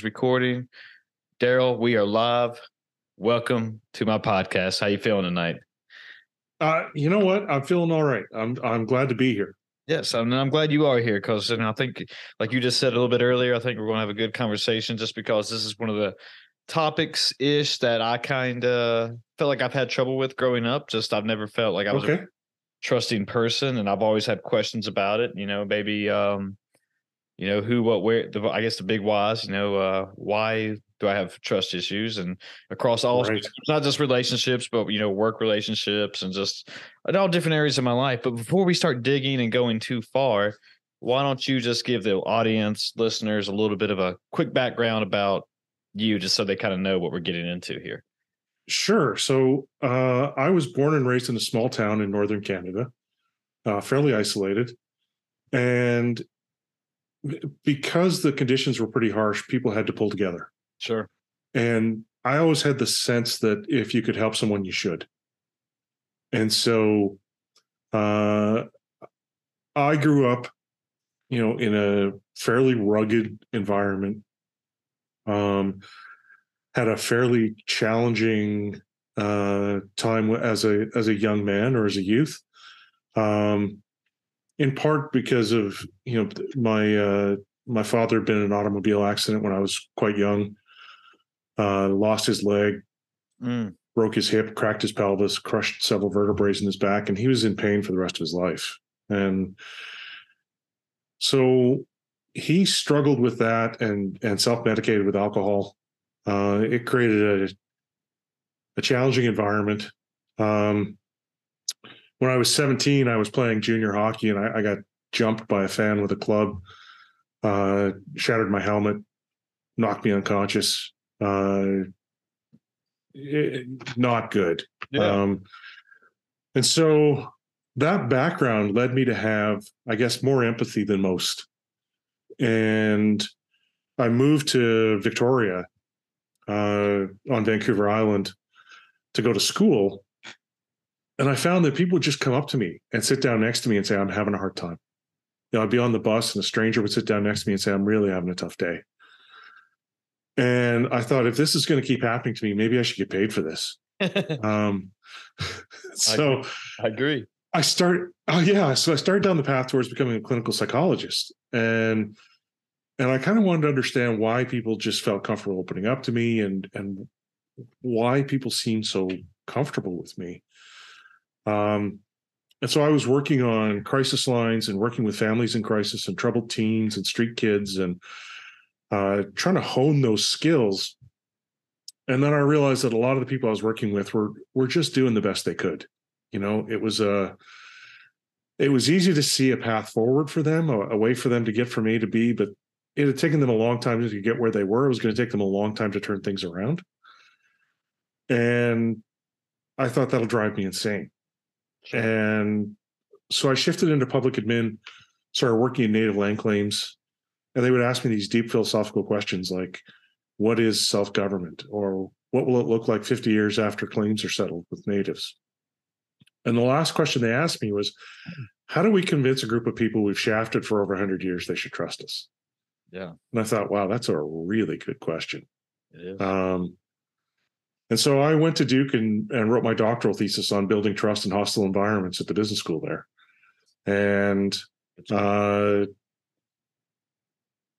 Is recording. Daryl, we are live. Welcome to my podcast. How you feeling tonight? Uh, you know what? I'm feeling all right. I'm I'm glad to be here. Yes, I'm, I'm glad you are here because and I think, like you just said a little bit earlier, I think we're going to have a good conversation just because this is one of the topics ish that I kind of felt like I've had trouble with growing up. Just I've never felt like I was Okay. a trusting person, and I've always had questions about it. You know, maybe um, you know who, what, where. The, I guess the big whys. You know, uh, why do I have trust issues? And across all, Right. not just relationships, but you know, work relationships and just in all different areas of my life. But before we start digging and going too far, why don't you just give the audience, listeners, a little bit of a quick background about you, just so they kind of know what we're getting into here? Sure. So uh, I was born and raised in a small town in northern Canada, uh, fairly isolated, and because the conditions were pretty harsh, people had to pull together. Sure. And I always had the sense that if you could help someone, you should. And so uh, I grew up, you know, in a fairly rugged environment. Um, had a fairly challenging uh, time as a as a young man or as a youth. Um, in part because of you know my uh, my father had been in an automobile accident when I was quite young uh, lost his leg, Mm, broke his hip, cracked his pelvis, crushed several vertebrae in his back, and he was in pain for the rest of his life. And so he struggled with that and and self medicated with alcohol. Uh, it created a a challenging environment. Um, when I was 17, I was playing junior hockey and I, I got jumped by a fan with a club, uh, shattered my helmet, knocked me unconscious. Uh, it- not good. yeah. Um, and so that background led me to have, I guess, more empathy than most. And I moved to Victoria uh, on Vancouver Island to go to school. And I found that people would just come up to me and sit down next to me and say, I'm having a hard time. You know, I'd be on the bus and a stranger would sit down next to me and say, I'm really having a tough day. And I thought, if this is going to keep happening to me, maybe I should get paid for this. Um, so I agree. I start, oh yeah, so I started down the path towards becoming a clinical psychologist, and and I kind of wanted to understand why people just felt comfortable opening up to me, and and why people seemed so comfortable with me. Um, and so I was working on crisis lines and working with families in crisis and troubled teens and street kids and uh, trying to hone those skills. And then I realized that a lot of the people I was working with were were just doing the best they could. You know, it was a it was easy to see a path forward for them, a, a way for them to get from A to B, but it had taken them a long time to get where they were. It was going to take them a long time to turn things around. And I thought that'll drive me insane. And so I shifted into public admin, started working in native land claims, and they would ask me these deep philosophical questions like, what is self government? Or what will it look like 50 years after claims are settled with natives? And the last question they asked me was, how do we convince a group of people we've shafted for over 100 years they should trust us? Yeah. And I thought, wow, that's a really good question. Um, and so I went to Duke and, and wrote my doctoral thesis on building trust in hostile environments at the business school there. And uh,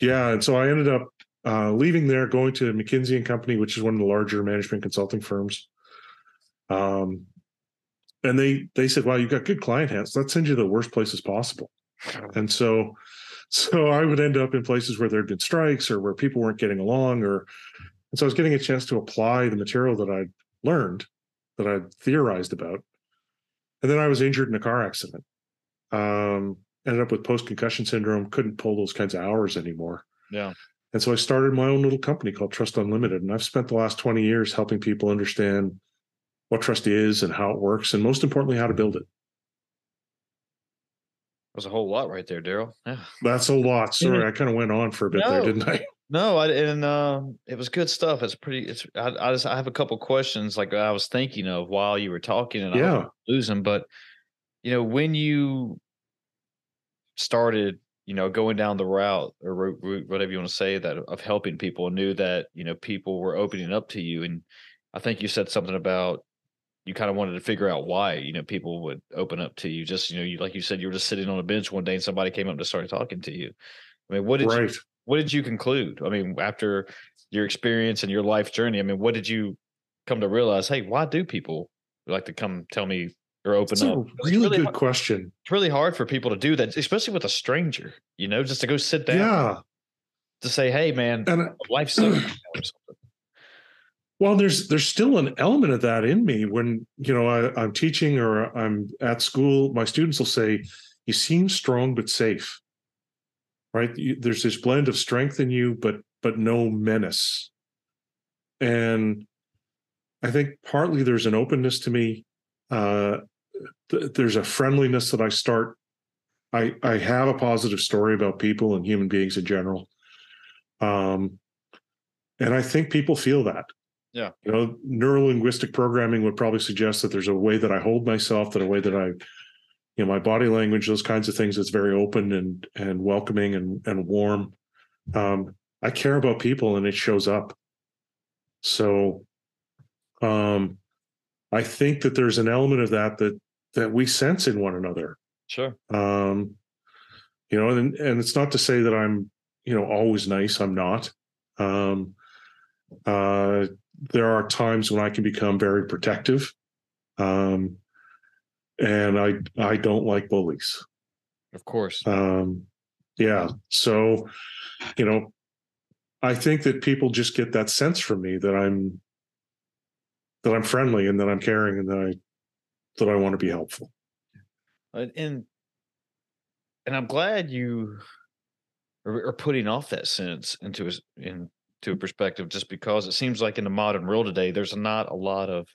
yeah, and so I ended up uh, leaving there, going to McKinsey and Company, which is one of the larger management consulting firms. Um, and they they said, "Wow, you've got good client hands. Let's send you to the worst places possible." And so, so I would end up in places where there'd been strikes or where people weren't getting along, or and so I was getting a chance to apply the material that I'd learned, that I'd theorized about. And then I was injured in a car accident. Um, ended up with post concussion syndrome, couldn't pull those kinds of hours anymore. Yeah. And so I started my own little company called Trust Unlimited. And I've spent the last 20 years helping people understand what trust is and how it works, and most importantly, how to build it. That was a whole lot right there, Daryl. Yeah. That's a lot. Sorry, I kind of went on for a bit no, there, didn't I? No, I and um, it was good stuff. It's pretty. It's I, I just I have a couple questions like I was thinking of while you were talking, and yeah, I was losing. But you know, when you started, you know, going down the route or route, whatever you want to say that of helping people, knew that you know people were opening up to you, and I think you said something about you kind of wanted to figure out why you know people would open up to you. Just you know, you like you said, you were just sitting on a bench one day and somebody came up to start talking to you. I mean, what did right. you what did you conclude? I mean, after your experience and your life journey, I mean, what did you come to realize? Hey, why do people like to come tell me or open That's up? A really, really good hard, question. It's really hard for people to do that, especially with a stranger. You know, just to go sit down. Yeah. To say, hey, man, and life's so. well, there's there's still an element of that in me when you know I, I'm teaching or I'm at school. My students will say, "You seem strong but safe." Right? You, there's this blend of strength in you but but no menace. And i think partly there's an openness to me uh th- there's a friendliness that i start i i have a positive story about people and human beings in general. Um and i think people feel that. Yeah. You know neurolinguistic programming would probably suggest that there's a way that i hold myself that a way that i you know my body language those kinds of things it's very open and and welcoming and and warm. Um i care about people and it shows up. So um i think that there's an element of that that that we sense in one another. Sure. Um you know and and it's not to say that i'm you know always nice i'm not. Um uh there are times when i can become very protective. Um and I I don't like bullies. Of course. Um, yeah. So, you know, I think that people just get that sense from me that I'm that I'm friendly and that I'm caring and that I that I want to be helpful. And and I'm glad you are, are putting off that sense into a, into a perspective, just because it seems like in the modern world today, there's not a lot of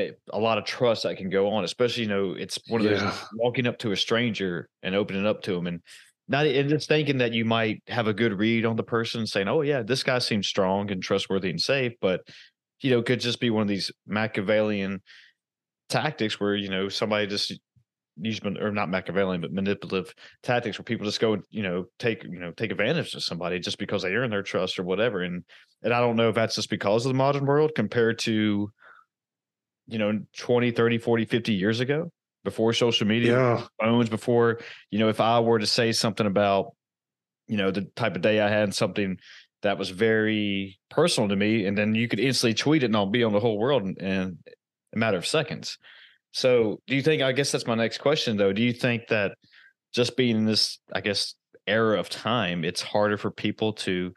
a lot of trust that can go on, especially you know it's one of those walking up to a stranger and opening up to them and not and just thinking that you might have a good read on the person, saying, "Oh yeah, this guy seems strong and trustworthy and safe," but you know could just be one of these Machiavellian tactics where you know somebody just use or not Machiavellian but manipulative tactics where people just go and you know take you know take advantage of somebody just because they earn their trust or whatever and and I don't know if that's just because of the modern world compared to you know 20 30 40 50 years ago before social media yeah. phones before you know if i were to say something about you know the type of day i had something that was very personal to me and then you could instantly tweet it and i'll be on the whole world in, in a matter of seconds so do you think i guess that's my next question though do you think that just being in this i guess era of time it's harder for people to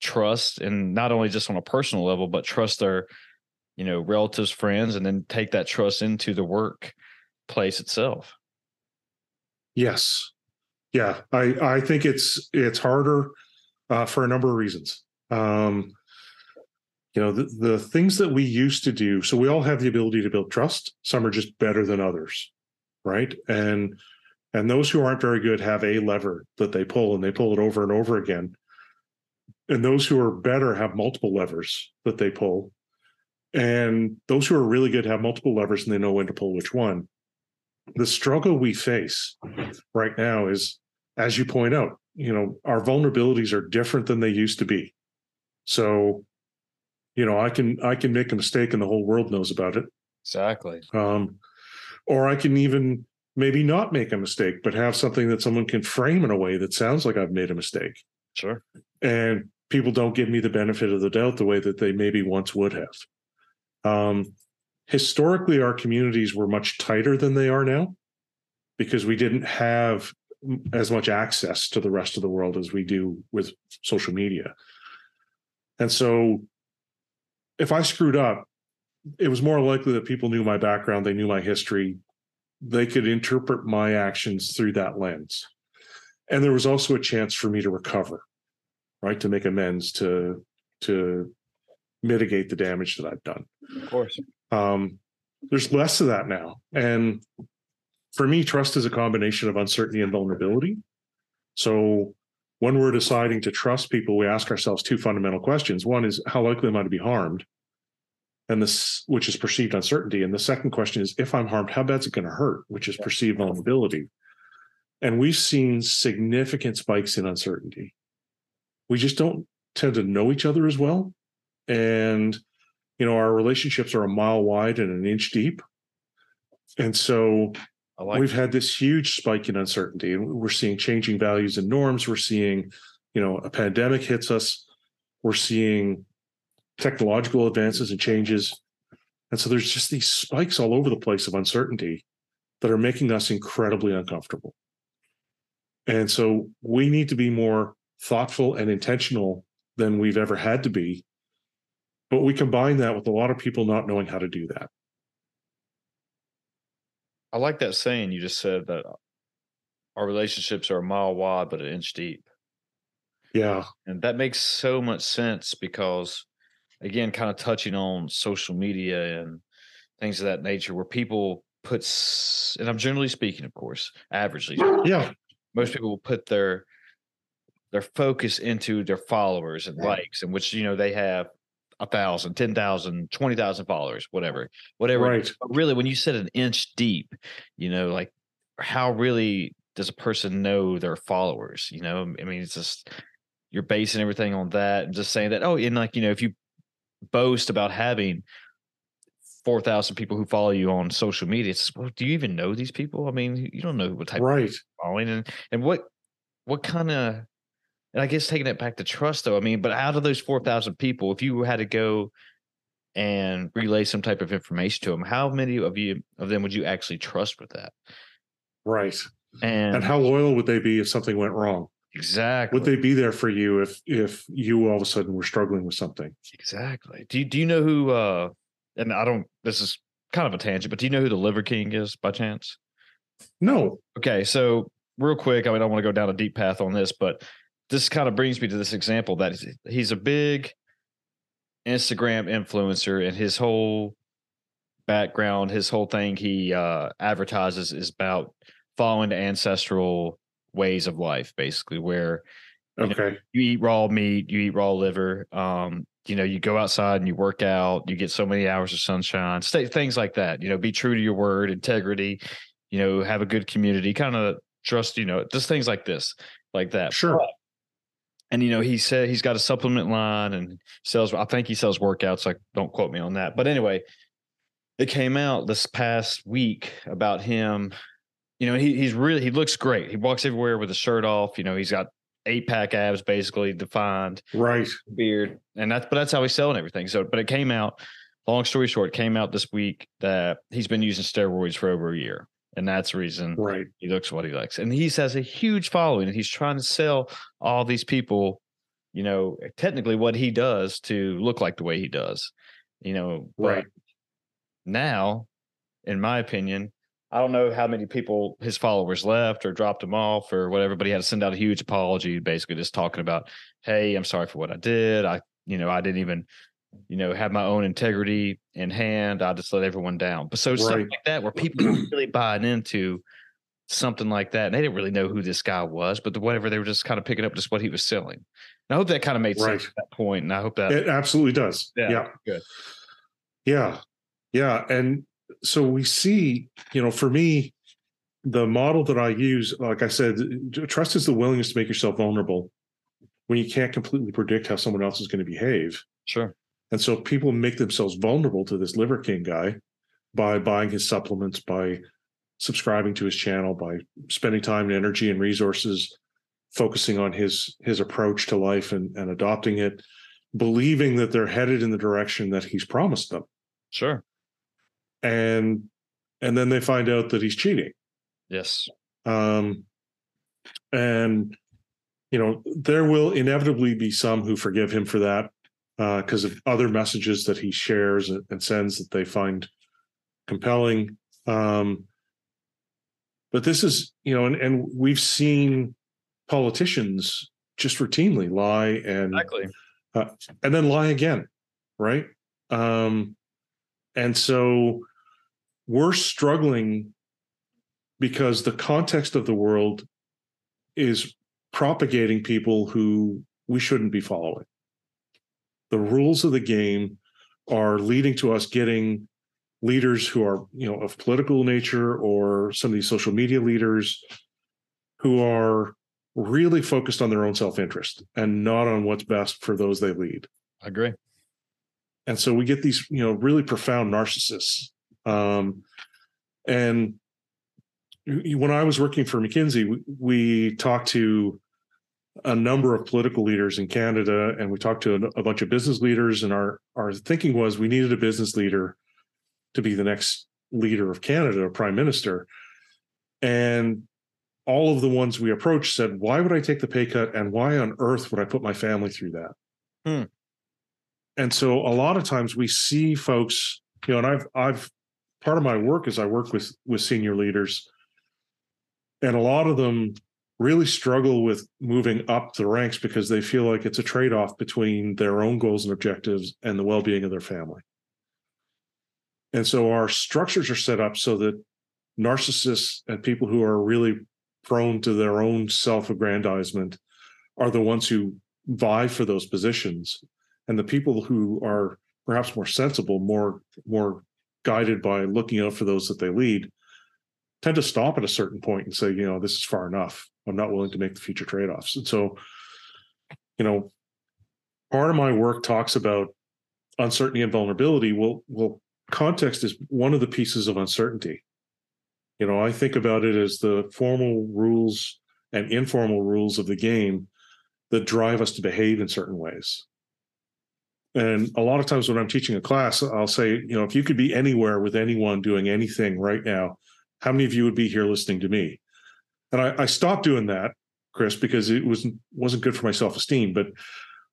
trust and not only just on a personal level but trust their you know relatives friends and then take that trust into the workplace itself. Yes. Yeah i i think it's it's harder uh, for a number of reasons. Um you know the, the things that we used to do so we all have the ability to build trust. Some are just better than others right? And and those who aren't very good have a lever that they pull and they pull it over and over again. And those who are better have multiple levers that they pull and those who are really good have multiple levers and they know when to pull which one. The struggle we face right now is, as you point out, you know, our vulnerabilities are different than they used to be. So, you know, I can I can make a mistake and the whole world knows about it. Exactly. Um, or I can even maybe not make a mistake, but have something that someone can frame in a way that sounds like I've made a mistake. Sure. And people don't give me the benefit of the doubt the way that they maybe once would have. Um, historically, our communities were much tighter than they are now because we didn't have as much access to the rest of the world as we do with social media. And so if I screwed up, it was more likely that people knew my background, they knew my history, they could interpret my actions through that lens. And there was also a chance for me to recover, right? To make amends, to to mitigate the damage that I've done. Of course. Um, there's less of that now. And for me, trust is a combination of uncertainty and vulnerability. So when we're deciding to trust people, we ask ourselves two fundamental questions. One is how likely am I to be harmed? And this, which is perceived uncertainty. And the second question is if I'm harmed, how bad is it going to hurt? Which is perceived vulnerability. And we've seen significant spikes in uncertainty. We just don't tend to know each other as well. And, you know, our relationships are a mile wide and an inch deep. And so like we've had this huge spike in uncertainty. We're seeing changing values and norms. We're seeing, you know, a pandemic hits us. We're seeing technological advances and changes. And so there's just these spikes all over the place of uncertainty that are making us incredibly uncomfortable. And so we need to be more thoughtful and intentional than we've ever had to be. But we combine that with a lot of people not knowing how to do that. I like that saying you just said that our relationships are a mile wide but an inch deep. Yeah. And that makes so much sense because again, kind of touching on social media and things of that nature where people put and I'm generally speaking, of course, averagely. Yeah. Most people will put their their focus into their followers and likes, in which you know they have a thousand, ten thousand, twenty thousand followers, whatever, whatever. Right. But really, when you said an inch deep, you know, like how really does a person know their followers? You know, I mean, it's just you're basing everything on that and just saying that. Oh, and like you know, if you boast about having four thousand people who follow you on social media, it's well, do you even know these people? I mean, you don't know what type right. of following and and what what kind of and I guess taking it back to trust, though, I mean, but out of those 4,000 people, if you had to go and relay some type of information to them, how many of you of them would you actually trust with that? Right. And, and how loyal would they be if something went wrong? Exactly. Would they be there for you if if you all of a sudden were struggling with something? Exactly. Do you do you know who uh and I don't this is kind of a tangent, but do you know who the Liver King is by chance? No. Okay, so real quick, I mean I don't want to go down a deep path on this, but this kind of brings me to this example that he's a big Instagram influencer, and his whole background, his whole thing he uh, advertises is about following the ancestral ways of life, basically, where you okay know, you eat raw meat, you eat raw liver. Um, you know, you go outside and you work out, you get so many hours of sunshine, stay, things like that. You know, be true to your word, integrity. You know, have a good community, kind of trust. You know, just things like this, like that. Sure. But and you know he said he's got a supplement line and sells i think he sells workouts like don't quote me on that. But anyway it came out this past week about him. You know he, he's really he looks great. He walks everywhere with a shirt off. You know he's got eight pack abs basically defined. Right. Beard. And that's but that's how he's selling everything. So but it came out long story short came out this week that he's been using steroids for over a year and that's the reason right. he looks what he likes. And he has a huge following and he's trying to sell all these people you know technically what he does to look like the way he does you know right. now in my opinion i don't know how many people his followers left or dropped him off or whatever but he had to send out a huge apology basically just talking about hey i'm sorry for what i did. I you know i didn't even you know, have my own integrity in hand. I just let everyone down. But so right. something like that, where people were really buying into something like that, and they didn't really know who this guy was, but the, whatever they were just kind of picking up just what he was selling. And I hope that kind of made right. sense at that point, and I hope that it absolutely does. Yeah, yeah, good. Yeah, yeah, and so we see, you know, for me, the model that I use, like I said, trust is the willingness to make yourself vulnerable when you can't completely predict how someone else is going to behave. Sure. And so people make themselves vulnerable to this Liver King guy by buying his supplements, by subscribing to his channel, by spending time and energy and resources focusing on his his approach to life and, and adopting it, believing that they're headed in the direction that he's promised them. Sure. And and then they find out that he's cheating. Yes. Um and you know, there will inevitably be some who forgive him for that because uh, of other messages that he shares and, sends that they find compelling. Um, but this is, you know, and, and we've seen politicians just routinely lie and exactly. uh, and then lie again, right? Um, and so we're struggling because the context of the world is propagating people who we shouldn't be following. The rules of the game are leading to us getting leaders who are, you know, of political nature or some of these social media leaders who are really focused on their own self-interest and not on what's best for those they lead. I agree. And so we get these, you know, really profound narcissists. Um, and when I was working for McKinsey, we, we talked to a number of political leaders in Canada, and we talked to a, bunch of business leaders. And our our thinking was we needed a business leader to be the next leader of Canada, a prime minister. And all of the ones we approached said, "Why would I take the pay cut, and why on earth would I put my family through that?" Hmm. And so a lot of times we see folks, you know, and I've I've part of my work is I work with with senior leaders, and a lot of them really struggle with moving up the ranks because they feel like it's a trade-off between their own goals and objectives and the well-being of their family. And so our structures are set up so that narcissists and people who are really prone to their own self-aggrandizement are the ones who vie for those positions and the people who are perhaps more sensible more more guided by looking out for those that they lead tend to stop at a certain point and say you know this is far enough I'm not willing to make the future trade offs. And so, you know, part of my work talks about uncertainty and vulnerability. Well, well, context is one of the pieces of uncertainty. You know, I think about it as the formal rules and informal rules of the game that drive us to behave in certain ways. And a lot of times when I'm teaching a class, I'll say, you know, if you could be anywhere with anyone doing anything right now, how many of you would be here listening to me? and I, I stopped doing that, Chris, because it was wasn't good for my self esteem. But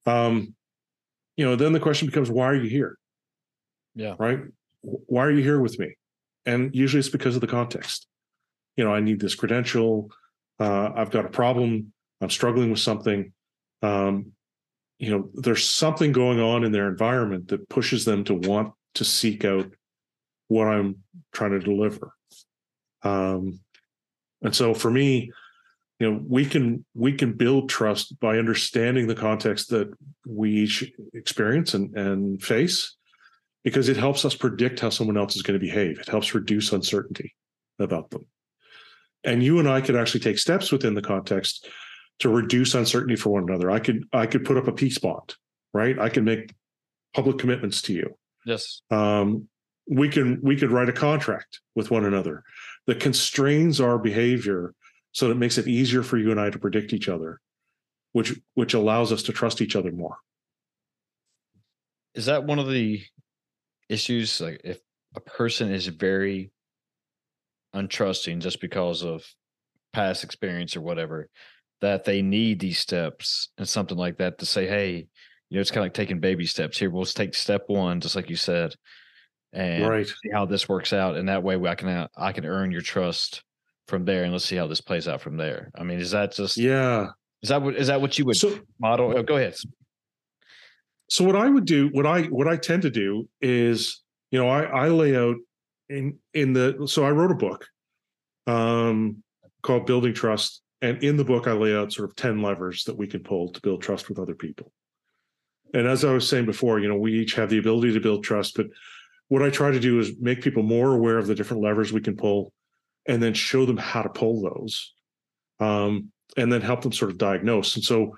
um, you know, then the question becomes, why are you here? Yeah. Right. Why are you here with me? And usually it's because of the context. You know, I need this credential. Uh, I've got a problem. I'm struggling with something. Um, you know, there's something going on in their environment that pushes them to want to seek out what I'm trying to deliver. Um, and so for me, you know, we can we can build trust by understanding the context that we each experience and, and face, because it helps us predict how someone else is going to behave. It helps reduce uncertainty about them. And you and I could actually take steps within the context to reduce uncertainty for one another. I could I could put up a peace bond, right? I can make public commitments to you. Yes. Um, we can we could write a contract with one another that constrains our behavior so that it makes it easier for you and I to predict each other, which which allows us to trust each other more. Is that one of the issues? Like if a person is very untrusting just because of past experience or whatever, that they need these steps and something like that to say, hey, you know, it's kind of like taking baby steps here. We'll take step one, just like you said, and right. see how this works out. And that way, I can uh, I can earn your trust from there, and let's see how this plays out from there. I mean, is that just yeah? Is that what is that what you would so, model? Oh, go ahead. So what I would do, what I what I tend to do is, you know, I I lay out in in the so I wrote a book um called Building Trust. And in the book, I lay out sort of 10 levers that we can pull to build trust with other people. And as I was saying before, you know, we each have the ability to build trust, but what I try to do is make people more aware of the different levers we can pull and then show them how to pull those um, and then help them sort of diagnose. And so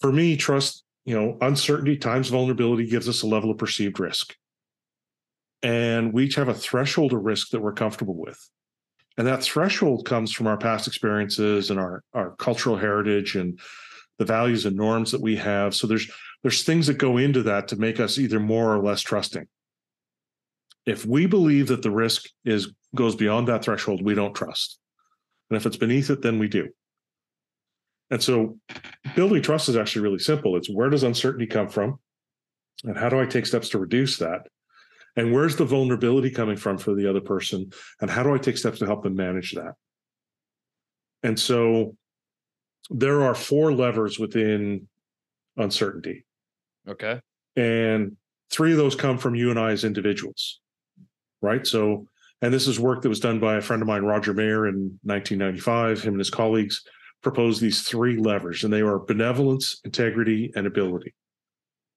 for me, trust, you know, uncertainty times vulnerability gives us a level of perceived risk. And we each have a threshold of risk that we're comfortable with. And that threshold comes from our past experiences and our, our cultural heritage and the values and norms that we have. So there's there's things that go into that to make us either more or less trusting. If we believe that the risk is goes beyond that threshold, we don't trust. And if it's beneath it, then we do. And so building trust is actually really simple. It's where does uncertainty come from? And how do I take steps to reduce that? And where's the vulnerability coming from for the other person? And how do I take steps to help them manage that? And so there are four levers within uncertainty. Okay. And three of those come from you and I as individuals. Right. So, and this is work that was done by a friend of mine, Roger Mayer, in 1995. Him and his colleagues proposed these three levers, and they are benevolence, integrity, and ability.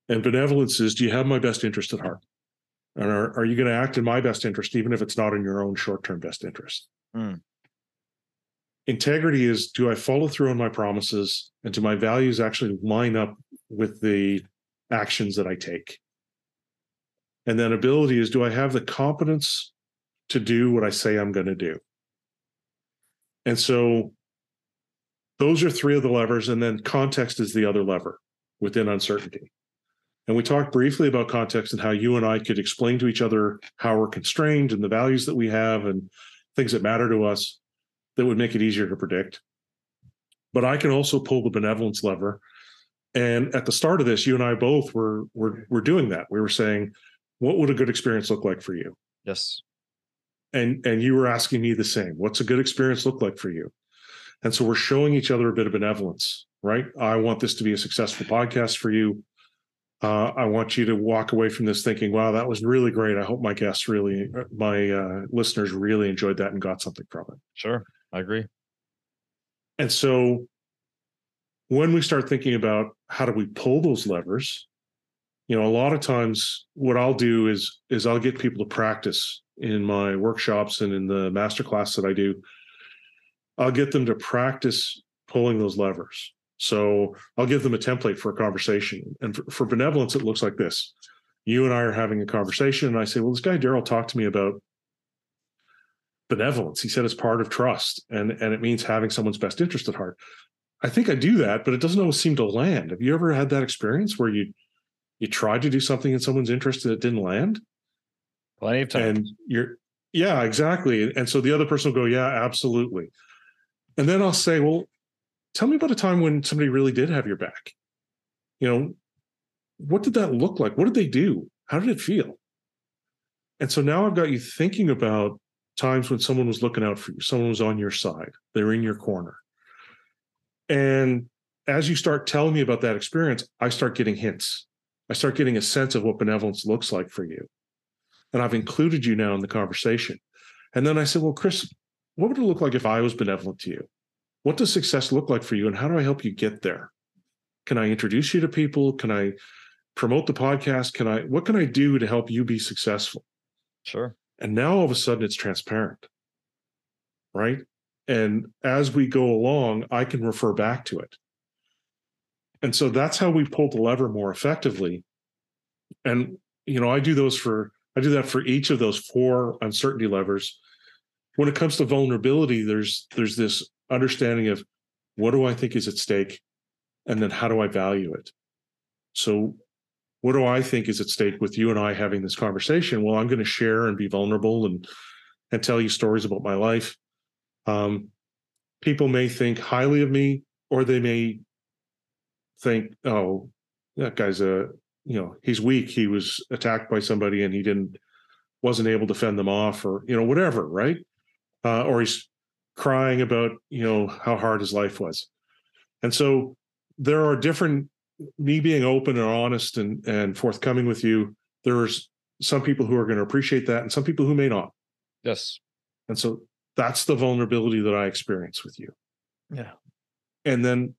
And benevolence is do you have my best interest at heart? And are, are you going to act in my best interest, even if it's not in your own short term best interest? Mm. Integrity is do I follow through on my promises and do my values actually line up with the actions that I take? And then ability is do I have the competence to do what I say I'm going to do? And so those are three of the levers. And then context is the other lever within uncertainty. And we talked briefly about context and how you and I could explain to each other how we're constrained and the values that we have and things that matter to us that would make it easier to predict. But I can also pull the benevolence lever. And at the start of this, you and I both were were were doing that. We were saying, what would a good experience look like for you? Yes. And and you were asking me the same. What's a good experience look like for you? And so we're showing each other a bit of benevolence, right? I want this to be a successful podcast for you. Uh, I want you to walk away from this thinking, wow, that was really great. I hope my guests really, my uh, listeners really enjoyed that and got something from it. Sure. I agree. And so when we start thinking about how do we pull those levers, you know, a lot of times what I'll do is is I'll get people to practice in my workshops and in the masterclass that I do. I'll get them to practice pulling those levers. So I'll give them a template for a conversation. And for, for benevolence, it looks like this. You and I are having a conversation, and I say, Well, this guy Daryl talked to me about benevolence. He said it's part of trust and, and it means having someone's best interest at heart. I think I do that, but it doesn't always seem to land. Have you ever had that experience where you you tried to do something in someone's interest and it didn't land? Plenty of time. And you're yeah, exactly. And so the other person will go, Yeah, absolutely. And then I'll say, Well, tell me about a time when somebody really did have your back. You know, what did that look like? What did they do? How did it feel? And so now I've got you thinking about times when someone was looking out for you, someone was on your side, they're in your corner. And as you start telling me about that experience, I start getting hints. I start getting a sense of what benevolence looks like for you. And I've included you now in the conversation. And then I said, Well, Chris, what would it look like if I was benevolent to you? what does success look like for you and how do I help you get there? Can I introduce you to people? Can I promote the podcast? Can I, what can I do to help you be successful? Sure. And now all of a sudden it's transparent. Right. And as we go along, I can refer back to it. And so that's how we pull the lever more effectively. And, you know, I do those for, I do that for each of those four uncertainty levers. When it comes to vulnerability, there's, there's this understanding of what do I think is at stake and then how do I value it? So, what do I think is at stake with you and I having this conversation? Well, I'm going to share and be vulnerable and and tell you stories about my life. Um, people may think highly of me, or they may think, "Oh, that guy's a you know he's weak. He was attacked by somebody and he didn't wasn't able to fend them off, or you know whatever, right? Uh, or he's crying about you know how hard his life was. And so there are different me being open and honest and and forthcoming with you there's some people who are going to appreciate that and some people who may not. Yes. And so that's the vulnerability that i experience with you. Yeah. And then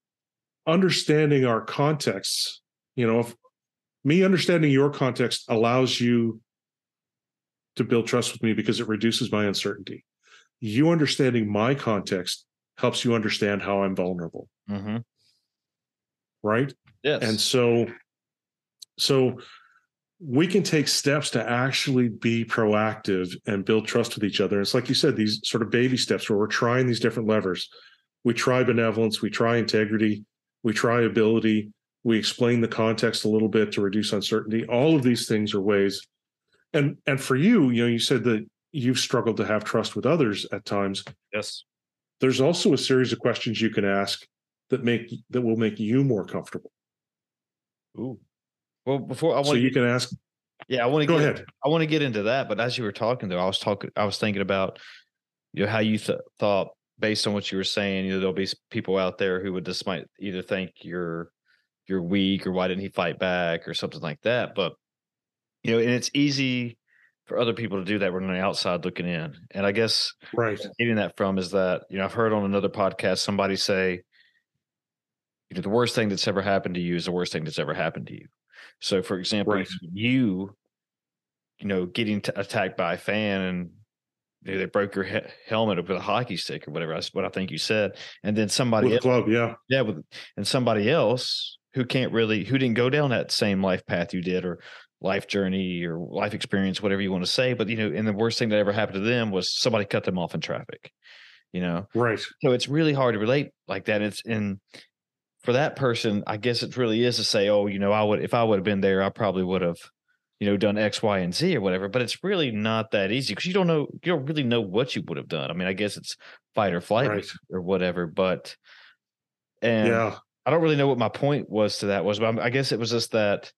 understanding our contexts you know if me understanding your context allows you to build trust with me because it reduces my uncertainty you understanding my context helps you understand how I'm vulnerable. Mm-hmm. right? Yes. And so, so we can take steps to actually be proactive and build trust with each other. It's like you said, these sort of baby steps where we're trying these different levers. We try benevolence, we try integrity, we try ability, we explain the context a little bit to reduce uncertainty. All of these things are ways. And and for you, you know, you said that you've struggled to have trust with others at times. yes. There's also a series of questions you can ask that make that will make you more comfortable. Ooh. Well, before I want So to you can ask. yeah, I want to Go get, ahead. I want to get into that, but as you were talking though, I was talking, I was thinking about, you know, how you th- thought based on what you were saying, you know, there'll be people out there who would just might either think you're, you're weak or why didn't he fight back or something like that. But, you know, and it's easy for other people to do that when on the outside looking in. And I guess Right. getting that from is that, you know, I've heard on another podcast, somebody say, you know, the worst thing that's ever happened to you is the worst thing that's ever happened to you. So, for example, Right. you, you know, getting t- attacked by a fan and they broke your he- helmet with a hockey stick or whatever. That's what I think you said. And then somebody, With else, club, yeah. yeah, with and somebody else who can't really, who didn't go down that same life path you did, or life journey, or life experience, whatever you want to say. But you know, and the worst thing that ever happened to them was somebody cut them off in traffic. You know, Right. so it's really hard to relate like that. It's in for that person, I guess it really is to say, oh, you know, I would if I would have been there, I probably would have, you know, done X, Y, and Z or whatever. But it's really not that easy because you don't know, you don't really know what you would have done. I mean, I guess it's fight or flight Right. or whatever. But and Yeah. I don't really know what my point was to that was, but I guess it was just that,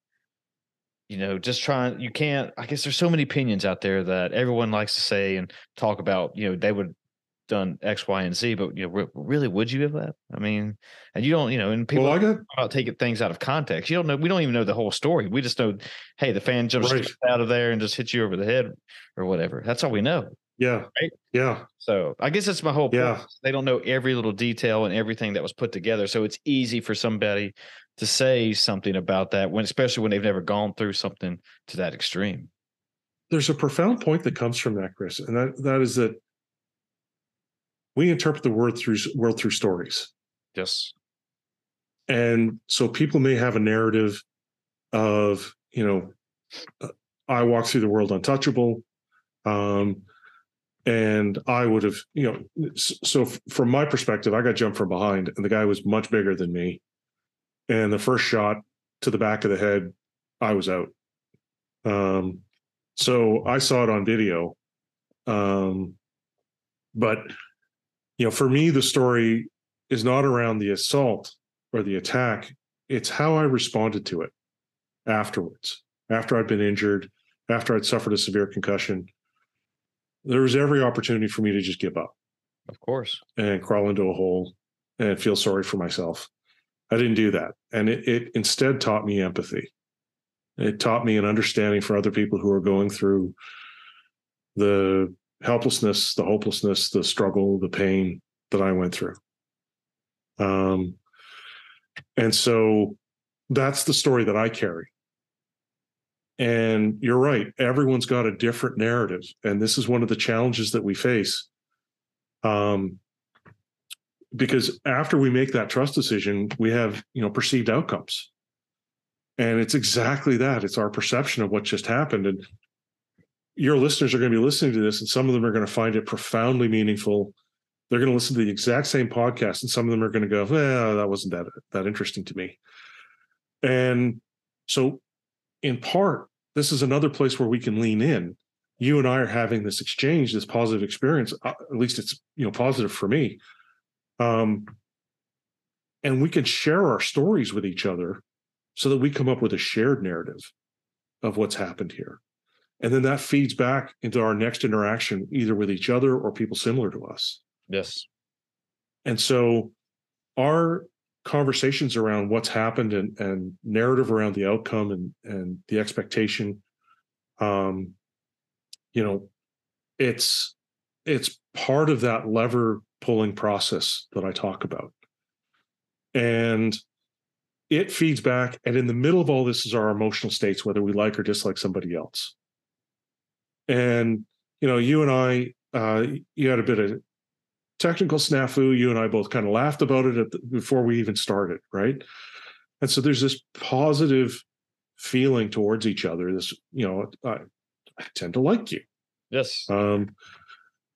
you know, just trying. You can't. I guess there's so many opinions out there that everyone likes to say and talk about. You know, they would done X, Y, and Z, but you know, really, would you have that? I mean, and you don't, you know, and people well, got about taking things out of context. You don't know. We don't even know the whole story. We just know, hey, the fan jumps Right. out of there and just hits you over the head or whatever. That's all we know. yeah. Right. Yeah. So I guess that's my whole point. Yeah. They don't know every little detail and everything that was put together. So it's easy for somebody to say something about that when, especially when they've never gone through something to that extreme. There's a profound point that comes from that, Chris, and that that is that we interpret the world through world through stories. Yes. and so people may have a narrative of you know uh, i walk through the world untouchable um and i would have you know so from my perspective i got jumped from behind and the guy was much bigger than me and the first shot to the back of the head i was out um so i saw it on video um but you know for me the story is not around the assault or the attack. It's how i responded to it afterwards after i'd been injured after i'd suffered a severe concussion. There was every opportunity for me to just give up. Of course. and crawl into a hole and feel sorry for myself. I didn't do that. And it, it instead taught me empathy. It taught me an understanding for other people who are going through the helplessness the hopelessness the struggle the pain that i went through um, and so that's the story that I carry. And you're right, everyone's got a different narrative. And this is one of the challenges that we face. Um, because after we make that trust decision, we have, you know, perceived outcomes. And it's exactly that. It's our perception of what just happened. And your listeners are going to be listening to this, and some of them are going to find it profoundly meaningful. They're going to listen to the exact same podcast and some of them are going to go well that wasn't that that interesting to me. And so in part this is another place where we can lean in. You and i are having this exchange this positive experience uh, at least it's you know positive for me. Um and we can share our stories with each other so that we come up with a shared narrative of what's happened here and then that feeds back into our next interaction either with each other or people similar to us Yes. and so our conversations around what's happened and, and narrative around the outcome and, and the expectation, um, you know, it's it's part of that lever pulling process that I talk about. And it feeds back. And in the middle of all this is our emotional states, whether we like or dislike somebody else. And, you know, you and I, uh, you had a bit of technical snafu. You and I both kind of laughed about it the, before we even started, right? and so there's this positive feeling towards each other. This, you know, I, I tend to like you. Yes. Um,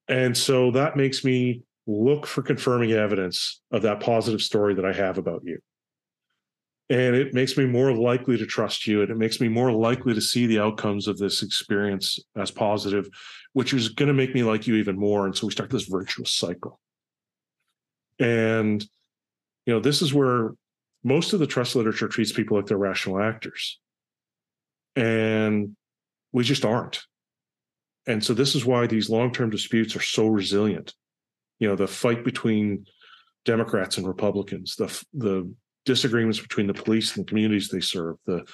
and so that makes me look for confirming evidence of that positive story that I have about you. And it makes me more likely to trust you. And it makes me more likely to see the outcomes of this experience as positive, which is going to make me like you even more. And so we start this virtuous cycle. And, you know, this is where most of the trust literature treats people like they're rational actors. And we just aren't. And so this is why these long-term disputes are so resilient. You know, the fight between Democrats and Republicans, the the disagreements between the police and the communities they serve, the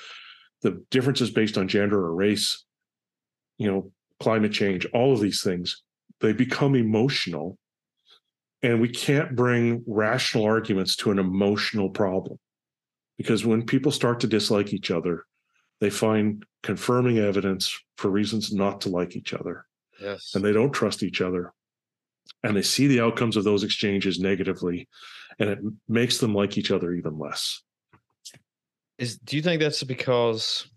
the differences based on gender or race, you know, climate change, all of these things, they become emotional. And we can't bring rational arguments to an emotional problem. Because when people start to dislike each other, they find confirming evidence for reasons not to like each other. Yes. And they don't trust each other. And they see the outcomes of those exchanges negatively, and it makes them like each other even less. Is do you think that's because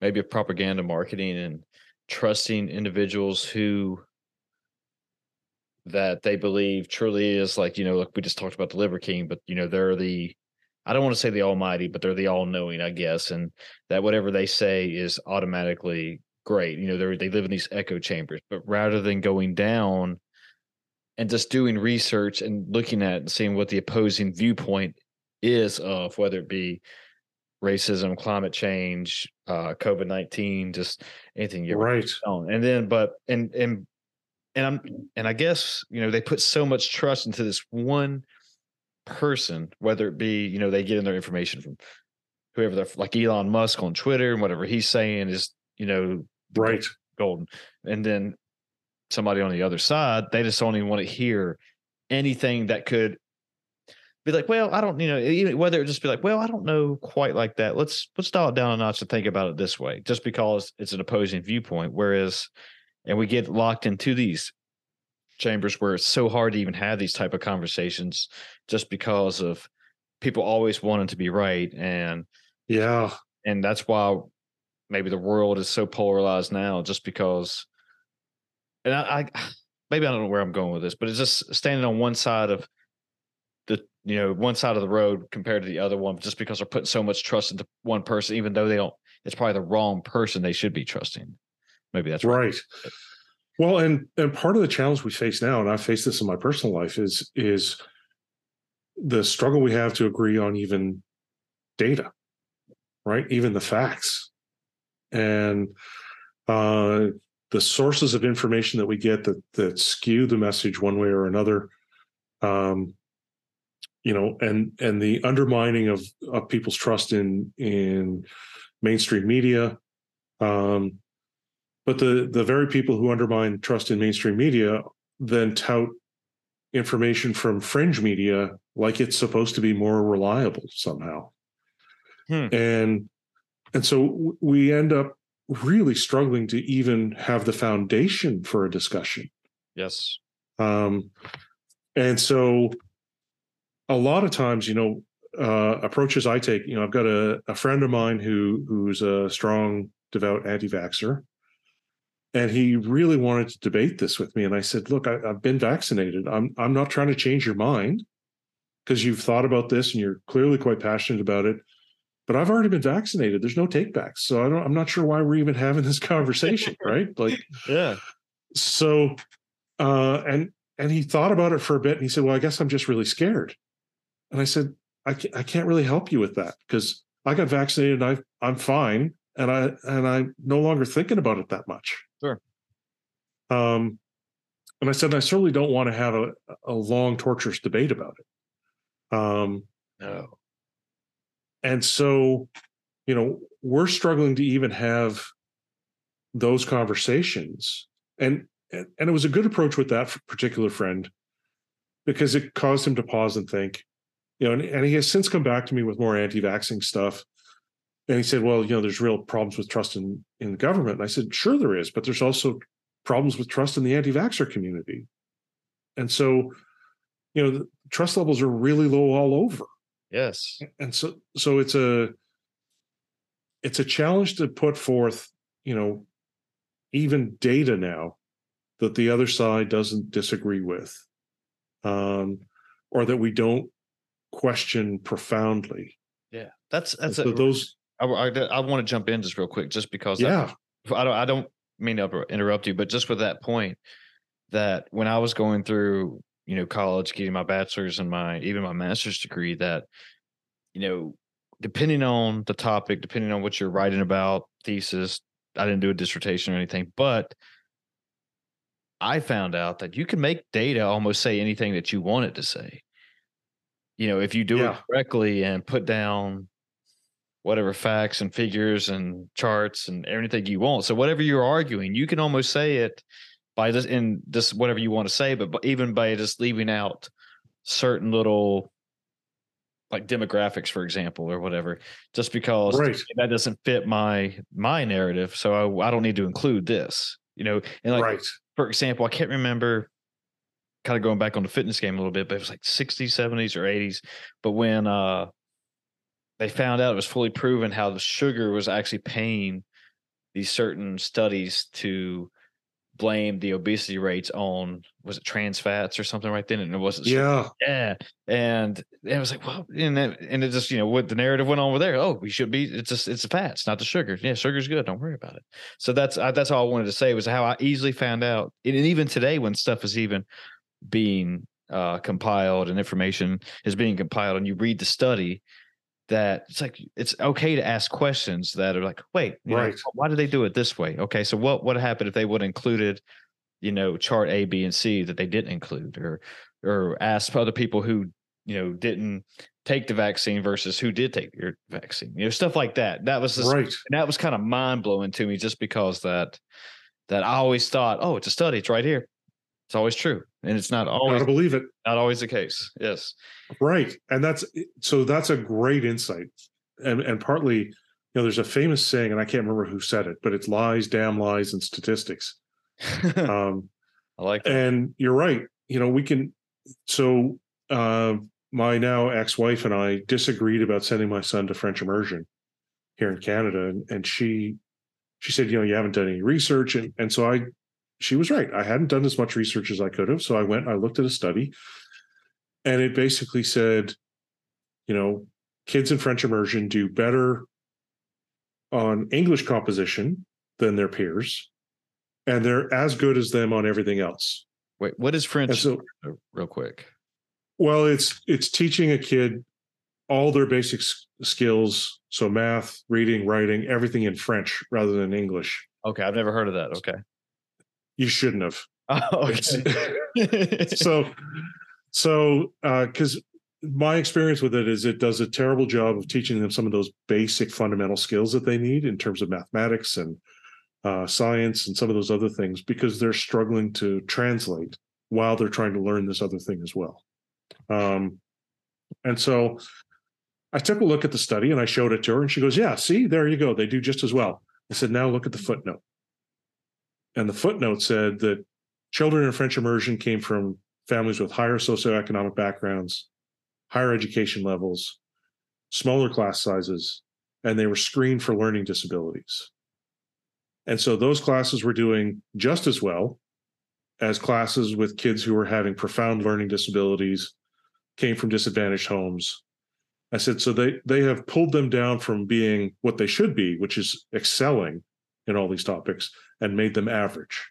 maybe of propaganda marketing and trusting individuals who that they believe truly is like, you know, like we just talked about the Liver King, but you know, they're the I don't want to say the Almighty, but they're the all knowing, I guess, and that whatever they say is automatically great. You know, they they live in these echo chambers, but rather than going down and just doing research and looking at and seeing what the opposing viewpoint is of whether it be racism, climate change, uh, COVID nineteen, just anything you're right on. And then, but and and and I'm and I guess you know they put so much trust into this one person, whether it be, you know, they get in their information from whoever they're like Elon Musk on Twitter and whatever he's saying is, you know, right golden. And then somebody on the other side, they just don't even want to hear anything that could be like, well, I don't, you know, even whether it just be like, well, I don't know quite like that. Let's let's dial it down a notch and think about it this way, just because it's an opposing viewpoint. Whereas, and we get locked into these chambers where it's so hard to even have these type of conversations just because of people always wanting to be right and yeah and that's why maybe the world is so polarized now just because and I, I maybe I don't know where I'm going with this, but it's just standing on one side of the you know one side of the road compared to the other one, just because they're putting so much trust into one person, even though they don't. It's probably the wrong person they should be trusting. Maybe that's right. right. Well, and and part of the challenge we face now, and I face this in my personal life, is is the struggle we have to agree on even data, right? Even the facts, and uh, the sources of information that we get that that skew the message one way or another. Um, you know, and and the undermining of of people's trust in in mainstream media. Um, but the the very people who undermine trust in mainstream media then tout information from fringe media like it's supposed to be more reliable somehow. Hmm. And and so we end up really struggling to even have the foundation for a discussion. Yes. Um, and so a lot of times, you know, uh, approaches I take, you know, I've got a, a friend of mine who who's a strong, devout anti-vaxxer and he really wanted to debate this with me and i said look I, have been vaccinated i'm i'm not trying to change your mind because you've thought about this and you're clearly quite passionate about it but i've already been vaccinated there's no takebacks so i don't i'm not sure why we're even having this conversation right like yeah so uh and and he thought about it for a bit and he said well i guess i'm just really scared and i said i can't, I can't really help you with that because i got vaccinated and i i'm fine and i and i'm no longer thinking about it that much Sure. Um, and I said, I certainly don't want to have a, a long, torturous debate about it. Um, no. And so, you know, we're struggling to even have those conversations. And and it was a good approach with that particular friend because it caused him to pause and think. You know, and, and he has since come back to me with more anti-vaxxing stuff and he said, well, you know, there's real problems with trust in, in government. And I said, sure there is, but there's also problems with trust in the anti-vaxxer community. And so, you know, trust levels are really low all over. Yes. And so so it's a it's a challenge to put forth, you know, even data now that the other side doesn't disagree with. Um or that we don't question profoundly. Yeah. That's that's so a, those I, I, I want to jump in just real quick, just because. yeah. I don't. I don't mean to interrupt you, but just with that point, that when I was going through, you know, college, getting my bachelor's and my even my master's degree, that, you know, depending on the topic, depending on what you're writing about, thesis, I didn't do a dissertation or anything, but I found out that you can make data almost say anything that you want it to say. You know, if you do Yeah. it correctly and put down whatever facts and figures and charts and everything you want. So whatever you're arguing, you can almost say it by just in just whatever you want to say, but, but even by just leaving out certain little like demographics, for example, or whatever, just because Right. that doesn't fit my my narrative. So I, I don't need to include this, you know. And like right. for example, I can't remember kind of going back on the fitness game a little bit, but it was like 60s, 70s, or 80s. But when uh they found out it was fully proven how the sugar was actually paying these certain studies to blame the obesity rates on was it trans fats or something right then and it wasn't sugar. Yeah. yeah. And it was like well and then and it just you know what the narrative went on over there. Oh we should be it's just it's the fats not the sugar. Yeah sugar's good. Don't worry about it. So that's I, that's all i wanted to say was how i easily found out and even today when stuff is even being uh compiled and information is being compiled and you read the study that it's like it's okay to ask questions that are like wait you know, Right. why did they do it this way okay so what would happen if they would have included you know chart a b and c that they didn't include or or ask other people who you know didn't take the vaccine versus who did take your vaccine you know stuff like that that was just Right. and that was kind of mind blowing to me just because that that I always thought, oh, it's a study, it's right here. It's always true. And it's not always Gotta believe it. not always the case. Yes. Right. And that's so that's a great insight. And and partly, you know, there's a famous saying, and I can't remember who said it, but it's lies, damn lies, and statistics. I Um, like that. and you're right. You know, we can so uh my now ex-wife and I disagreed about sending my son to French immersion here in Canada. And, and she she said, you know, you haven't done any research. And and so I she was right. I hadn't done as much research as I could have. So I went, I looked at a study, and it basically said, you know, kids in French immersion do better on English composition than their peers, and they're as good as them on everything else. Wait, what is And French? so, uh, real quick. well, it's it's teaching a kid all their basic skills, so math, reading, writing, everything in French rather than English. Okay, I've never heard of that. Okay. You shouldn't have. Oh, okay. so so because my experience with it is it does a terrible job of teaching them some of those basic fundamental skills that they need in terms of mathematics and uh, science and some of those other things because they're struggling to translate while they're trying to learn this other thing as well um, and so i took a look at the study and i showed it to her and she goes yeah see there you go they do just as well i said now look at the footnote and the footnote said that children in French immersion came from families with higher socioeconomic backgrounds, higher education levels, smaller class sizes, and they were screened for learning disabilities. And so those classes were doing just as well as classes with kids who were having profound learning disabilities, came from disadvantaged homes. I said, so they they have pulled them down from being what they should be, which is excelling in all these topics, and made them average.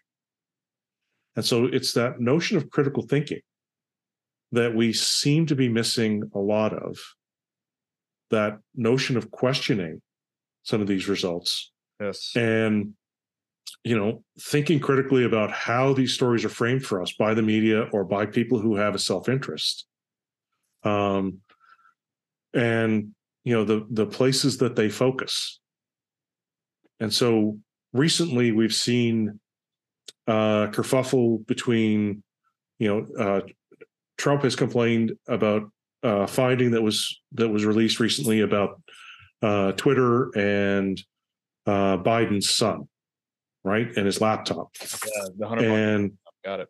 And so it's that notion of critical thinking that we seem to be missing a lot of. That notion of questioning some of these results yes. and you know thinking critically about how these stories are framed for us by the media or by people who have a self-interest um and you know the the places that they focus and so recently we've seen uh kerfuffle between you know uh trump has complained about uh finding that was that was released recently about uh twitter and uh biden's son right and his laptop Yeah, the hundred and Got it.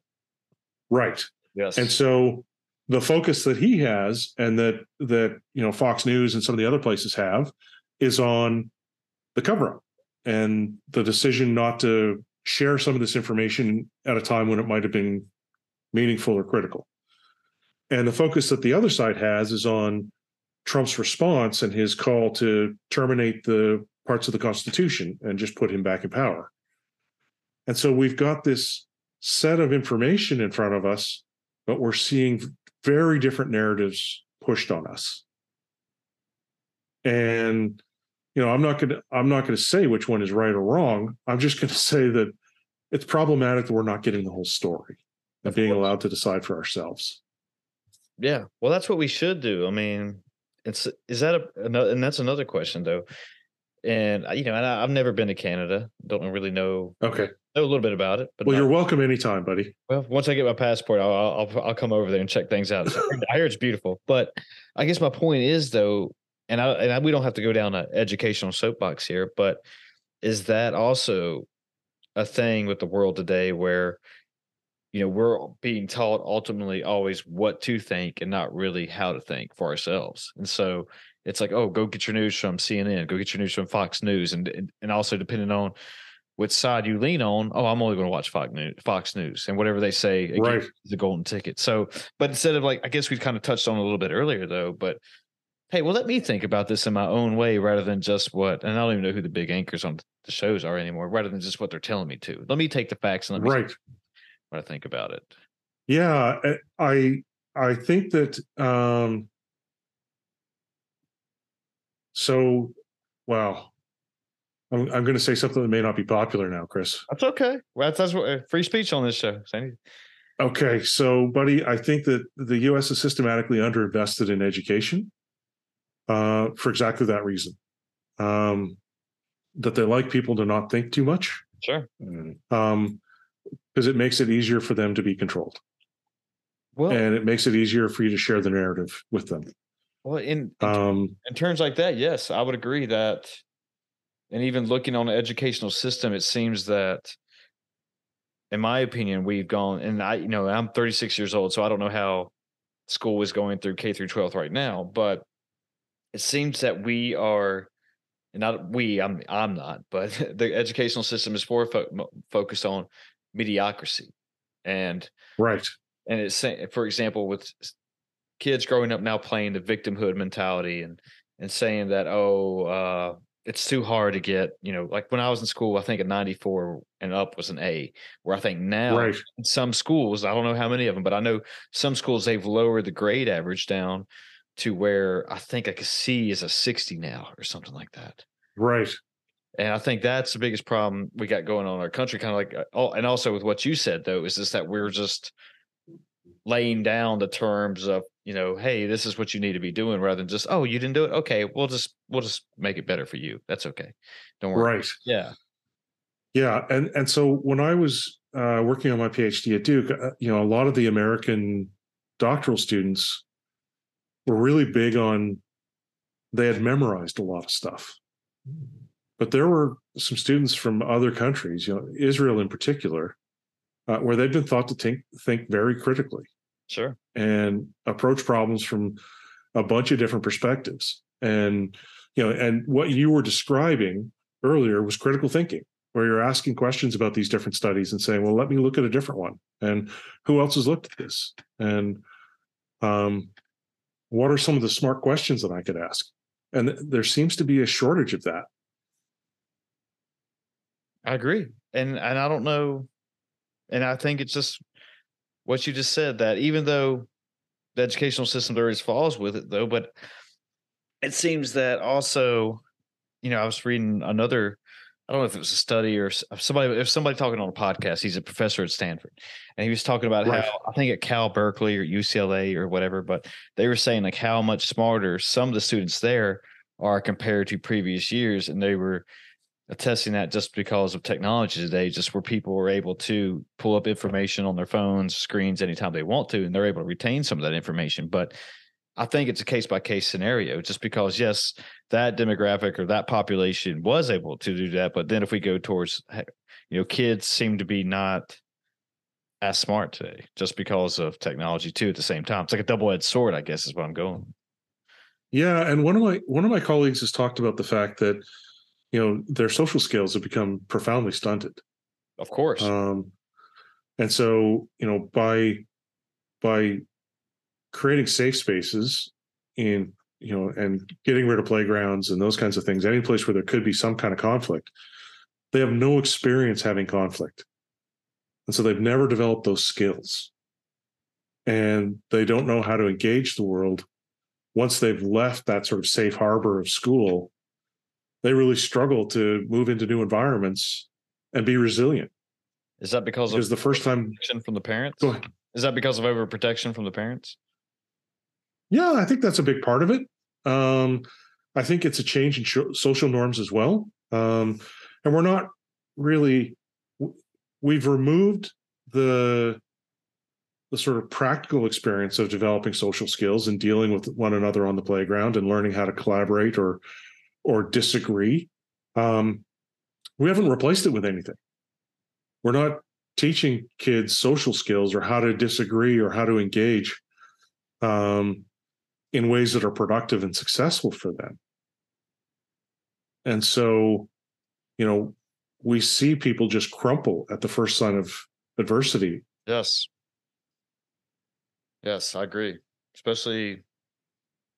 right Yes. and so the focus that he has and that that you know Fox News and some of the other places have is on the cover up and the decision not to share some of this information at a time when it might have been meaningful or critical. And the focus that the other side has is on Trump's response and his call to terminate the parts of the Constitution and just put him back in power. And so we've got this set of information in front of us, but we're seeing very different narratives pushed on us. And you know, I'm not going to I'm not going to say which one is right or wrong. I'm just going to say that it's problematic that we're not getting the whole story and being allowed to decide for ourselves. Yeah, well, that's what we should do. I mean, it's is that a and that's another question though. And uh, you know, and I, have never been to Canada. Don't really know. Okay, know a little bit about it. But well, not, you're welcome anytime, buddy. Well, once I get my passport, I'll I'll, I'll come over there and check things out. I hear it's beautiful. But I guess my point is though, and I and I, we don't have to go down an educational soapbox here, but is that also a thing with the world today where you know we're being taught ultimately always what to think and not really how to think for ourselves and so it's like oh go get your news from cnn go get your news from fox news and and also depending on which side you lean on oh i'm only going to watch fox news fox news and whatever they say right. the golden ticket so but instead of like i guess we've kind of touched on a little bit earlier though but hey well let me think about this in my own way rather than just what and i don't even know who the big anchors on the shows are anymore rather than just what they're telling me to let me take the facts and let me right what I think about it. Yeah, I I think that um so wow. I'm I'm going to say something that may not be popular now, Chris. That's okay. Well, that's, what uh, free speech on this show. Okay, so buddy, I think that the US is systematically underinvested in education uh, for exactly that reason. Um, that they like people to not think too much. Sure. Um, because it makes it easier for them to be controlled. Well, and it makes it easier for you to share the narrative with them. Well, in in, um, in terms like that, yes, I would agree that. And even looking on the educational system, it seems that, in my opinion, we've gone. And I, you know, I'm 36 years old, so I don't know how school is going through K through 12 right now, but it seems that we are not we i'm i'm not but the educational system is more fo- focused on mediocrity and right and it's for example with kids growing up now playing the victimhood mentality and and saying that oh uh it's too hard to get you know like when i was in school i think a 94 and up was an a where i think now right. in some schools i don't know how many of them but i know some schools they've lowered the grade average down to where i think like a c is a 60 now or something like that right and I think that's the biggest problem we got going on in our country. Kind of like, oh, and also with what you said though, is just that we're just laying down the terms of, you know, hey, this is what you need to be doing, rather than just, oh, you didn't do it. Okay, we'll just we'll just make it better for you. That's okay. Don't worry. Right. Yeah. Yeah, and and so when I was uh, working on my PhD at Duke, uh, you know, a lot of the American doctoral students were really big on they had memorized a lot of stuff but there were some students from other countries, you know, Israel in particular, uh, where they've been thought to think think very critically, sure, and approach problems from a bunch of different perspectives. And you know, and what you were describing earlier was critical thinking, where you're asking questions about these different studies and saying, "Well, let me look at a different one." And who else has looked at this? And um, what are some of the smart questions that I could ask? And there seems to be a shortage of that I agree. And and I don't know and I think it's just what you just said that even though the educational system there is flaws with it though, but it seems that also, you know, I was reading another I don't know if it was a study or somebody if somebody talking on a podcast, he's a professor at Stanford. And he was talking about right. how I think at Cal Berkeley or UCLA or whatever, but they were saying like how much smarter some of the students there are compared to previous years. And they were attesting that just because of technology today, just where people are able to pull up information on their phones, screens anytime they want to, and they're able to retain some of that information. But I think it's a case by case scenario, just because yes, that demographic or that population was able to do that, but then if we go towards, you know, kids seem to be not as smart today just because of technology too at the same time. It's like a double-edged sword, I guess is what I'm going. Yeah, and one of my one of my colleagues has talked about the fact that you know their social skills have become profoundly stunted. Of course. Um, and so you know by by creating safe spaces in you know and getting rid of playgrounds and those kinds of things, any place where there could be some kind of conflict, they have no experience having conflict, and so they've never developed those skills, and they don't know how to engage the world once they've left that sort of safe harbor of school, they really struggle to move into new environments and be resilient. Is that because, because of the first time from the parents? Is that because of overprotection from the parents? Yeah, I think that's a big part of it. Um, I think it's a change in social norms as well. Um, and we're not really, we've removed the the sort of practical experience of developing social skills and dealing with one another on the playground and learning how to collaborate or or disagree um, we haven't replaced it with anything we're not teaching kids social skills or how to disagree or how to engage um, in ways that are productive and successful for them and so you know we see people just crumple at the first sign of adversity yes Yes, I agree. Especially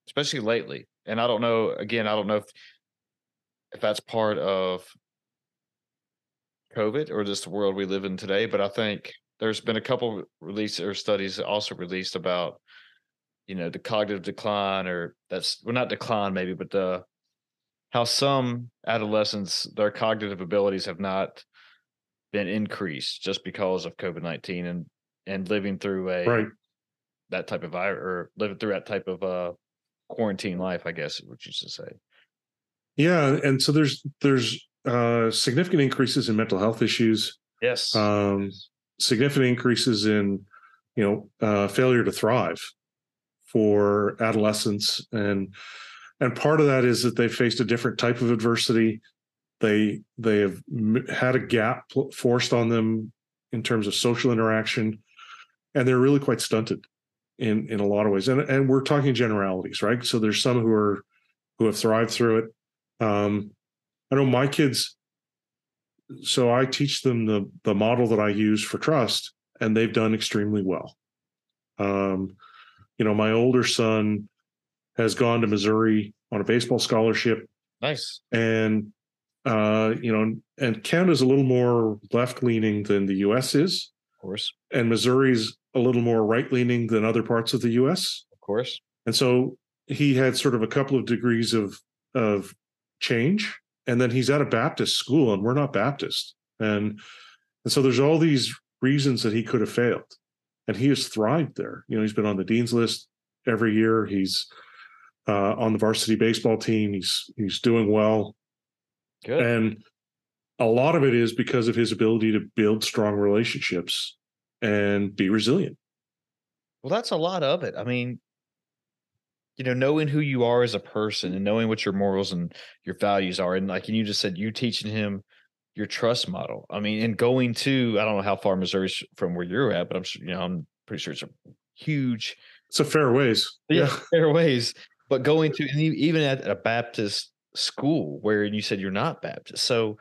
especially lately. And I don't know again, I don't know if if that's part of COVID or just the world we live in today, but I think there's been a couple release or studies also released about you know the cognitive decline or that's well not decline maybe but the how some adolescents their cognitive abilities have not been increased just because of covid-19 and and living through a right that type of virus or living through that type of uh quarantine life, I guess is what you should say. Yeah, and so there's there's uh significant increases in mental health issues. Yes. Um significant increases in you know uh failure to thrive for adolescents. And and part of that is that they faced a different type of adversity. They they have had a gap forced on them in terms of social interaction and they're really quite stunted in in a lot of ways. And and we're talking generalities right? So there's some who are who have thrived through it. Um i know my kids so i teach them the the model that i use for trust and they've done extremely well. Um you know my older son has gone to missouri on a baseball scholarship nice and uh you know and canada's a little more left leaning than the us is of course and missouri's a little more right leaning than other parts of the US. Of course. And so he had sort of a couple of degrees of of change. And then he's at a Baptist school and we're not Baptist. And and so there's all these reasons that he could have failed. And he has thrived there. You know, he's been on the dean's list every year. He's uh, on the varsity baseball team. He's he's doing well. Good. And a lot of it is because of his ability to build strong relationships and be resilient. Well, that's a lot of it. I mean, you know, knowing who you are as a person and knowing what your morals and your values are. And like you just said, you teaching him your trust model. I mean, and going to, I don't know how far Missouri's from where you're at, but I'm sure, you know, I'm pretty sure it's a huge. It's a fair ways. Yeah, yeah. fair ways. But going to, and even at a Baptist school where you said you're not Baptist. So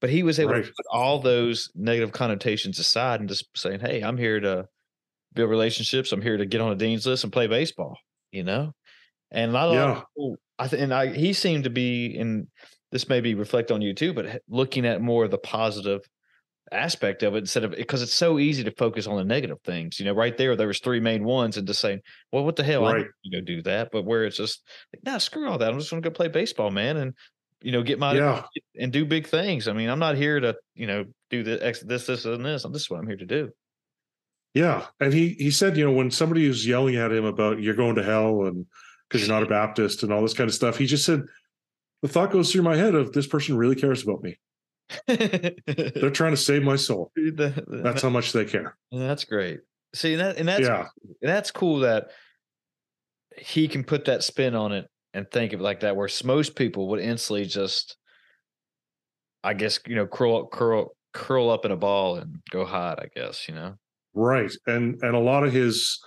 but he was able right. to put all those negative connotations aside and just saying, "Hey, I'm here to build relationships. I'm here to get on a dean's list and play baseball." You know, and a lot yeah. of I think, and I he seemed to be, and this may be reflect on you too, but looking at more of the positive aspect of it instead of because it's so easy to focus on the negative things. You know, right there, there was three main ones, and just saying, "Well, what the hell? Right. I go do that." But where it's just like, "Nah, screw all that. I'm just going to go play baseball, man." And you know, get my yeah. and do big things. I mean, I'm not here to, you know, do this, this, this, and this. This is what I'm here to do. Yeah, and he he said, you know, when somebody was yelling at him about you're going to hell and because you're not a Baptist and all this kind of stuff, he just said, the thought goes through my head of this person really cares about me. They're trying to save my soul. That's how much they care. That's great. See, that and that's yeah. that's cool that he can put that spin on it and think of it like that, where most people would instantly just, I guess, you know, curl up, curl, curl up in a ball and go hide. I guess you know. Right. And and a lot of his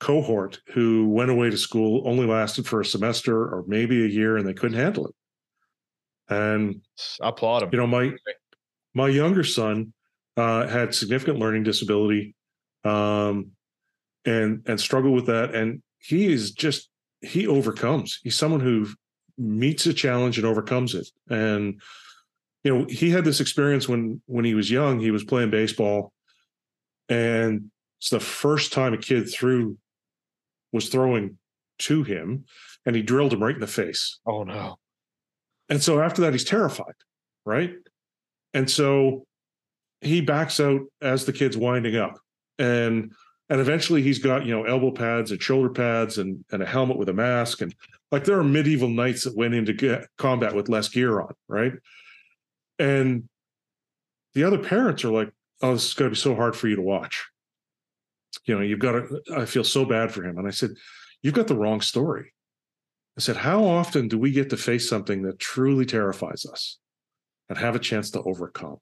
cohort who went away to school only lasted for a semester or maybe a year and they couldn't handle it. And I applaud him. You know, my my younger son uh, had significant learning disability um, and and struggled with that. And he is just he overcomes. He's someone who meets a challenge and overcomes it. And you know, he had this experience when when he was young. He was playing baseball, and it's the first time a kid threw was throwing to him, and he drilled him right in the face. Oh no! And so after that, he's terrified, right? And so he backs out as the kid's winding up, and and eventually he's got you know elbow pads and shoulder pads and and a helmet with a mask and like there are medieval knights that went into combat with less gear on, right? And the other parents are like, "Oh, this is going to be so hard for you to watch." You know, you've got to. I feel so bad for him, and I said, "You've got the wrong story." I said, "How often do we get to face something that truly terrifies us, and have a chance to overcome?"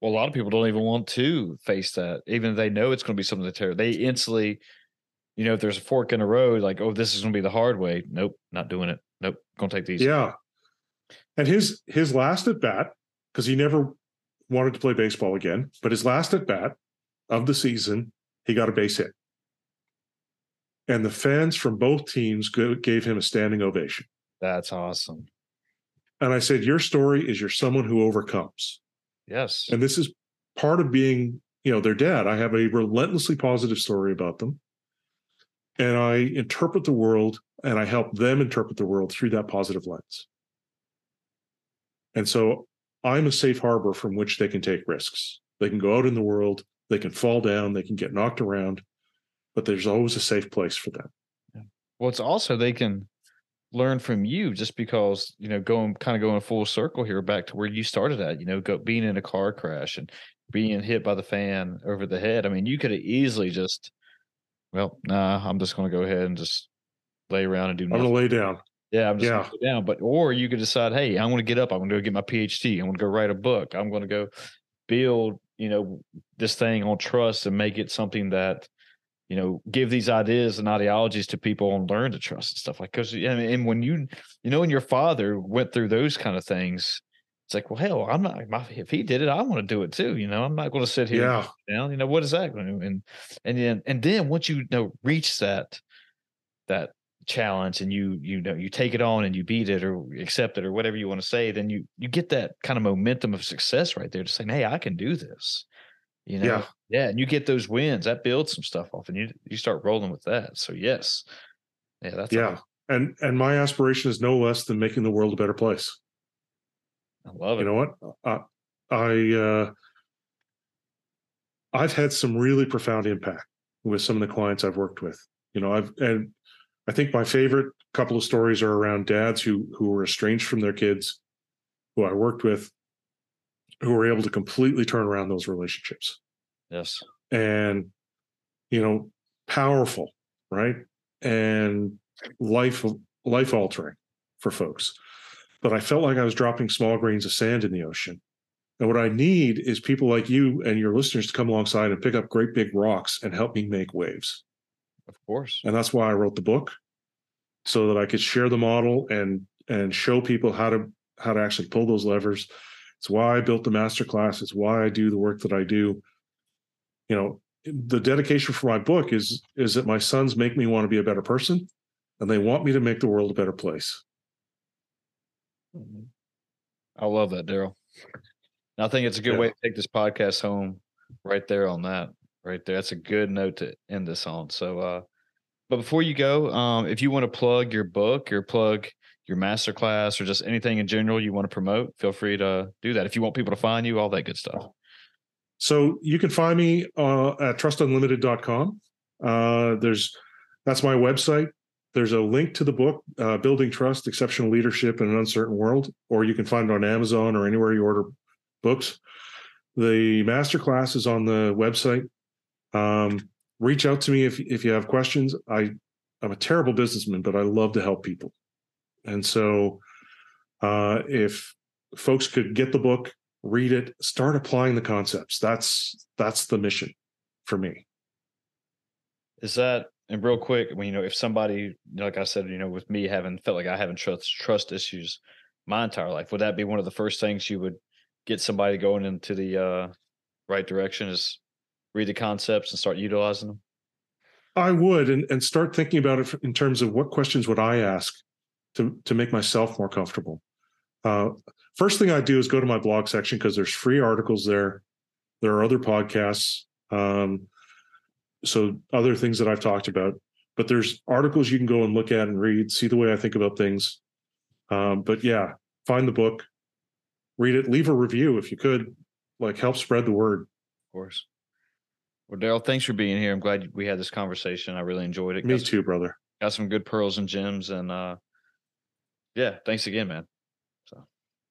Well, a lot of people don't even want to face that, even if they know it's going to be something to tear. They instantly, you know, if there's a fork in the road, like, oh, this is going to be the hard way. Nope, not doing it. Nope, gonna take these. Yeah, and his his last at bat because he never wanted to play baseball again, but his last at bat of the season, he got a base hit, and the fans from both teams gave him a standing ovation. That's awesome. And I said, "Your story is you're someone who overcomes." Yes. And this is part of being, you know, their dad. I have a relentlessly positive story about them. And I interpret the world and I help them interpret the world through that positive lens. And so I'm a safe harbor from which they can take risks. They can go out in the world, they can fall down, they can get knocked around, but there's always a safe place for them. Well, it's also they can learn from you just because you know going kind of going full circle here back to where you started at you know go, being in a car crash and being hit by the fan over the head. I mean you could have easily just well nah i'm just going to go ahead and just lay around and do nothing. i'm going to lay down. Yeah i'm just yeah. going to down. But or you could decide hey i'm going to get up. I'm going to go get my phd i'm going to go write a book. I'm going to go build you know this thing on trust and make it something that you know, give these ideas and ideologies to people and learn to trust and stuff like. Because and when you, you know, when your father went through those kind of things, it's like, well, hell, I'm not. My, if he did it, I want to do it too. You know, I'm not going to sit here yeah. down. You know, what is that going to? And and then and then once you, you know reach that that challenge and you you know you take it on and you beat it or accept it or whatever you want to say, then you you get that kind of momentum of success right there, just saying, hey, I can do this. You know, yeah. Yeah, and you get those wins that builds some stuff off, and you you start rolling with that. So yes, yeah, that's yeah, awesome. and and my aspiration is no less than making the world a better place. I love it. You know what? Uh, I uh, I've had some really profound impact with some of the clients I've worked with. You know, I've and I think my favorite couple of stories are around dads who who were estranged from their kids, who I worked with, who were able to completely turn around those relationships. Yes. And, you know, powerful, right? And life life altering for folks. But I felt like I was dropping small grains of sand in the ocean. And what I need is people like you and your listeners to come alongside and pick up great big rocks and help me make waves. Of course. And that's why I wrote the book so that I could share the model and and show people how to how to actually pull those levers it's why I built the master class. It's why I do the work that I do. You know, the dedication for my book is is that my sons make me want to be a better person, and they want me to make the world a better place. Mm-hmm. I love that, Daryl. I think it's a good yeah. way to take this podcast home. Right there on that, right there. That's a good note to end this on. So, uh, but before you go, um, if you want to plug your book or plug your masterclass or just anything in general you want to promote, feel free to do that. If you want people to find you, all that good stuff. So you can find me uh, at trustunlimited.com. Uh, there's that's my website. There's a link to the book, uh, Building Trust, Exceptional Leadership in an Uncertain World, or you can find it on Amazon or anywhere you order books. The masterclass is on the website. Um, reach out to me if if you have questions. I I'm a terrible businessman, but I love to help people. And so, uh, if folks could get the book, read it, start applying the concepts, that's that's the mission. for me. Is that and real quick, when you know, if somebody, like I said, you know, with me having felt like I haven't trust trust issues my entire life, would that be one of the first things you would get somebody going into the uh, right direction? Is read the concepts and start utilizing them? I would, and and start thinking about it in terms of what questions would I ask to to make myself more comfortable. Uh, first thing I do is go to my blog section because there's free articles there. There are other podcasts. Um, so other things that I've talked about, but there's articles you can go and look at and read, see the way I think about things. Um, but yeah, find the book, read it, leave a review if you could, like help spread the word. Of course. Well, Daryl, thanks for being here. I'm glad we had this conversation. I really enjoyed it. Me got too, some, brother. Got some good pearls and gems, and uh, yeah, thanks again, man.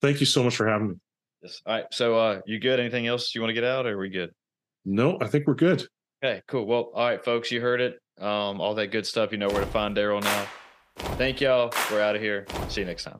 Thank you so much for having me. Yes. All right. So, uh, you good? Anything else you want to get out, or are we good? No, I think we're good. Okay, cool. Well, all right, folks, you heard it. Um, all that good stuff. You know where to find Daryl now. Thank y'all. We're out of here. See you next time.